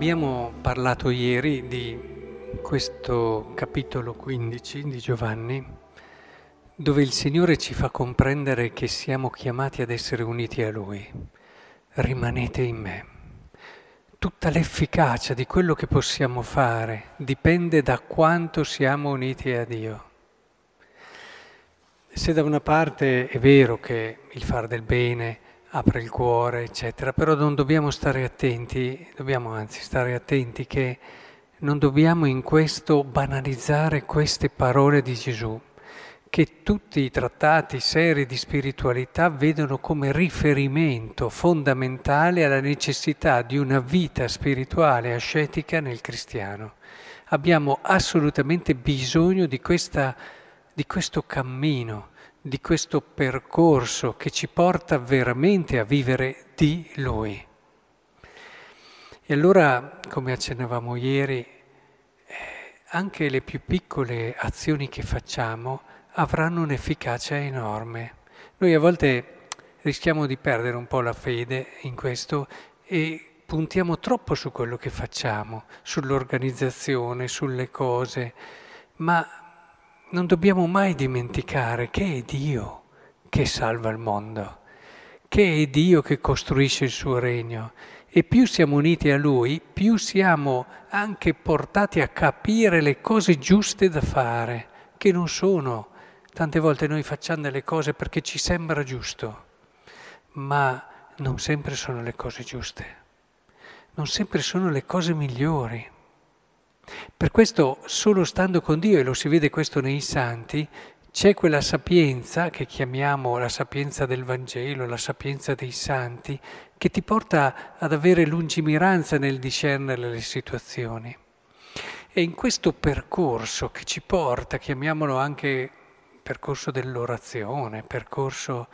Abbiamo parlato ieri di questo capitolo 15 di Giovanni, dove il Signore ci fa comprendere che siamo chiamati ad essere uniti a Lui. Rimanete in me. Tutta l'efficacia di quello che possiamo fare dipende da quanto siamo uniti a Dio. Se da una parte è vero che il fare del bene, apre il cuore, eccetera, però non dobbiamo stare attenti, dobbiamo anzi stare attenti che non dobbiamo in questo banalizzare queste parole di Gesù, che tutti i trattati seri di spiritualità vedono come riferimento fondamentale alla necessità di una vita spirituale ascetica nel cristiano. Abbiamo assolutamente bisogno di, questa, di questo cammino di questo percorso che ci porta veramente a vivere di Lui. E allora, come accennavamo ieri, eh, anche le più piccole azioni che facciamo avranno un'efficacia enorme. Noi a volte rischiamo di perdere un po' la fede in questo e puntiamo troppo su quello che facciamo, sull'organizzazione, sulle cose, ma non dobbiamo mai dimenticare che è Dio che salva il mondo, che è Dio che costruisce il suo regno e più siamo uniti a Lui, più siamo anche portati a capire le cose giuste da fare, che non sono. Tante volte noi facciamo delle cose perché ci sembra giusto, ma non sempre sono le cose giuste, non sempre sono le cose migliori. Per questo, solo stando con Dio, e lo si vede questo nei santi, c'è quella sapienza che chiamiamo la sapienza del Vangelo, la sapienza dei santi, che ti porta ad avere lungimiranza nel discernere le situazioni. E in questo percorso che ci porta, chiamiamolo anche percorso dell'orazione, percorso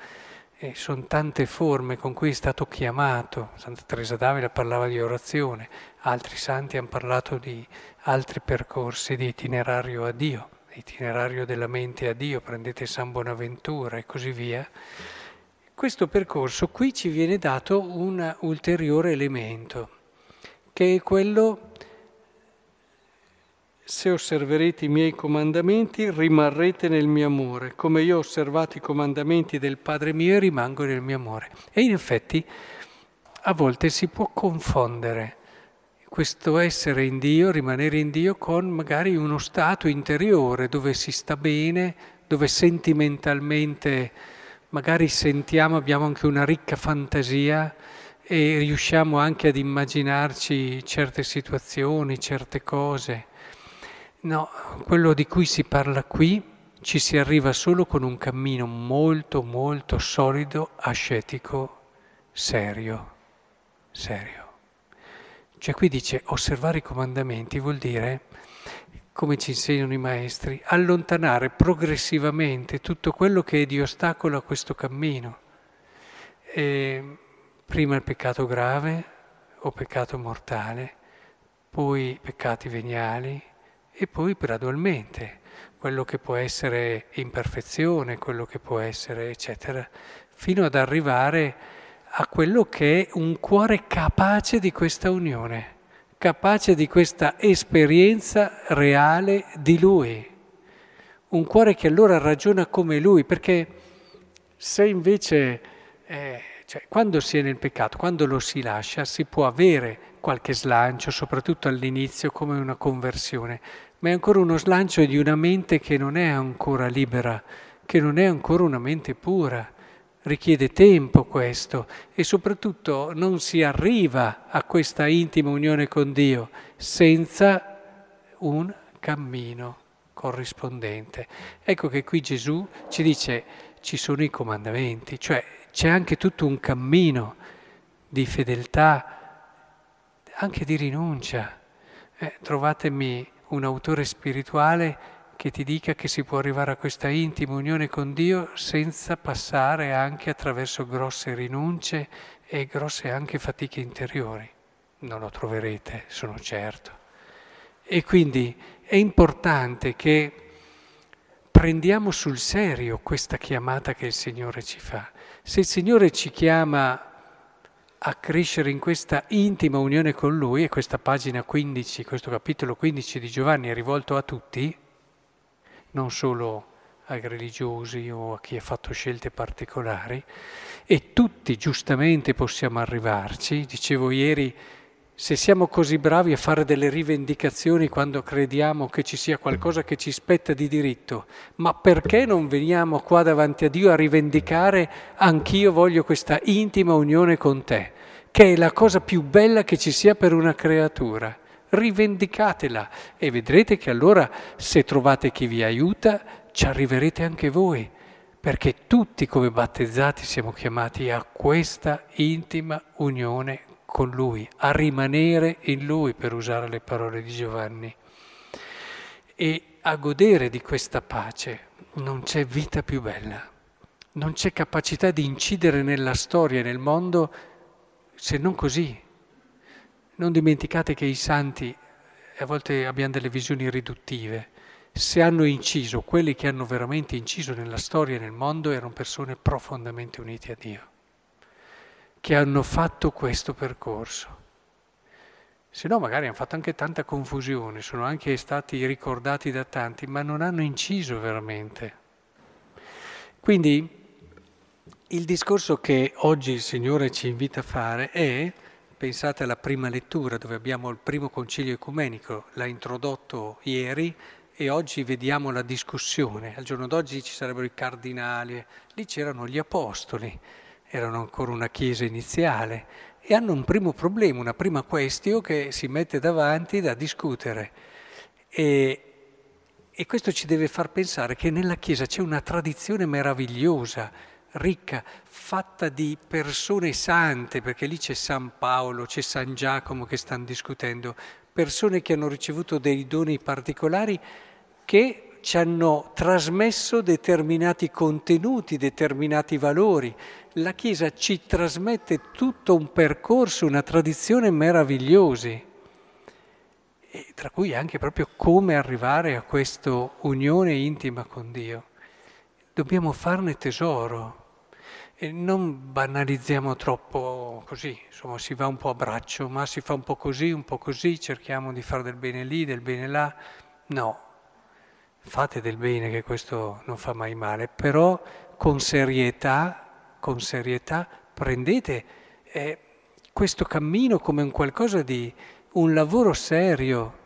e sono tante forme con cui è stato chiamato. Santa Teresa d'Avila parlava di orazione, altri santi hanno parlato di altri percorsi di itinerario a Dio, itinerario della mente a Dio, prendete San Bonaventura e così via. Questo percorso qui ci viene dato un ulteriore elemento, che è quello se osserverete i miei comandamenti rimarrete nel mio amore, come io ho osservato i comandamenti del Padre mio e rimango nel mio amore. E in effetti a volte si può confondere questo essere in Dio, rimanere in Dio, con magari uno stato interiore dove si sta bene, dove sentimentalmente magari sentiamo, abbiamo anche una ricca fantasia e riusciamo anche ad immaginarci certe situazioni, certe cose No, quello di cui si parla qui ci si arriva solo con un cammino molto, molto solido, ascetico, serio, serio. Cioè qui dice osservare i comandamenti vuol dire, come ci insegnano i maestri, allontanare progressivamente tutto quello che è di ostacolo a questo cammino. E prima il peccato grave o peccato mortale, poi peccati veniali, e poi gradualmente quello che può essere imperfezione, quello che può essere eccetera, fino ad arrivare a quello che è un cuore capace di questa unione, capace di questa esperienza reale di Lui. Un cuore che allora ragiona come Lui, perché se invece, eh, cioè, quando si è nel peccato, quando lo si lascia, si può avere qualche slancio, soprattutto all'inizio, come una conversione, ma è ancora uno slancio di una mente che non è ancora libera, che non è ancora una mente pura. Richiede tempo questo e soprattutto non si arriva a questa intima unione con Dio senza un cammino corrispondente. Ecco che qui Gesù ci dice ci sono i comandamenti, cioè c'è anche tutto un cammino di fedeltà, anche di rinuncia. Eh, trovatemi un autore spirituale che ti dica che si può arrivare a questa intima unione con Dio senza passare anche attraverso grosse rinunce e grosse anche fatiche interiori. Non lo troverete, sono certo. E quindi è importante che prendiamo sul serio questa chiamata che il Signore ci fa. Se il Signore ci chiama a crescere in questa intima unione con Lui, e questa pagina 15, questo capitolo 15 di Giovanni è rivolto a tutti, non solo ai religiosi o a chi ha fatto scelte particolari, e tutti giustamente possiamo arrivarci. Dicevo ieri, se siamo così bravi a fare delle rivendicazioni quando crediamo che ci sia qualcosa che ci spetta di diritto, ma perché non veniamo qua davanti a Dio a rivendicare anch'io voglio questa intima unione con te? che è la cosa più bella che ci sia per una creatura. Rivendicatela e vedrete che allora se trovate chi vi aiuta ci arriverete anche voi, perché tutti come battezzati siamo chiamati a questa intima unione con Lui, a rimanere in Lui, per usare le parole di Giovanni, e a godere di questa pace. Non c'è vita più bella, non c'è capacità di incidere nella storia e nel mondo se non così. Non dimenticate che i santi, a volte abbiamo delle visioni riduttive, se hanno inciso, quelli che hanno veramente inciso nella storia e nel mondo erano persone profondamente unite a Dio, che hanno fatto questo percorso. Se no magari hanno fatto anche tanta confusione, sono anche stati ricordati da tanti, ma non hanno inciso veramente. Quindi il discorso che oggi il Signore ci invita a fare è, pensate alla prima lettura dove abbiamo il primo concilio ecumenico, l'ha introdotto ieri e oggi vediamo la discussione. Al giorno d'oggi ci sarebbero i cardinali, lì c'erano gli apostoli, erano ancora una chiesa iniziale e hanno un primo problema, una prima questione che si mette davanti da discutere. E, e questo ci deve far pensare che nella Chiesa c'è una tradizione meravigliosa ricca, fatta di persone sante, perché lì c'è San Paolo, c'è San Giacomo che stanno discutendo, persone che hanno ricevuto dei doni particolari che ci hanno trasmesso determinati contenuti, determinati valori. La Chiesa ci trasmette tutto un percorso, una tradizione meravigliosi, e tra cui anche proprio come arrivare a questa unione intima con Dio. Dobbiamo farne tesoro. E non banalizziamo troppo così, insomma si va un po' a braccio, ma si fa un po' così, un po' così, cerchiamo di fare del bene lì, del bene là. No, fate del bene che questo non fa mai male, però con serietà, con serietà prendete eh, questo cammino come un qualcosa di un lavoro serio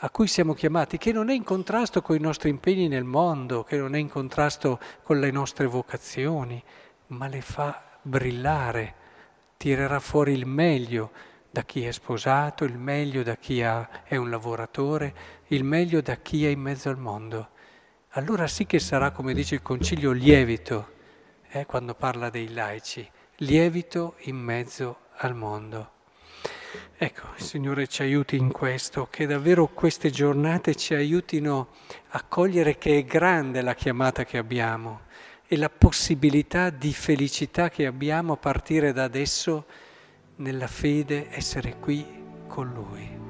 a cui siamo chiamati, che non è in contrasto con i nostri impegni nel mondo, che non è in contrasto con le nostre vocazioni ma le fa brillare, tirerà fuori il meglio da chi è sposato, il meglio da chi è un lavoratore, il meglio da chi è in mezzo al mondo. Allora sì che sarà, come dice il Concilio, lievito, eh, quando parla dei laici, lievito in mezzo al mondo. Ecco, il Signore ci aiuti in questo, che davvero queste giornate ci aiutino a cogliere che è grande la chiamata che abbiamo e la possibilità di felicità che abbiamo a partire da adesso nella fede essere qui con Lui.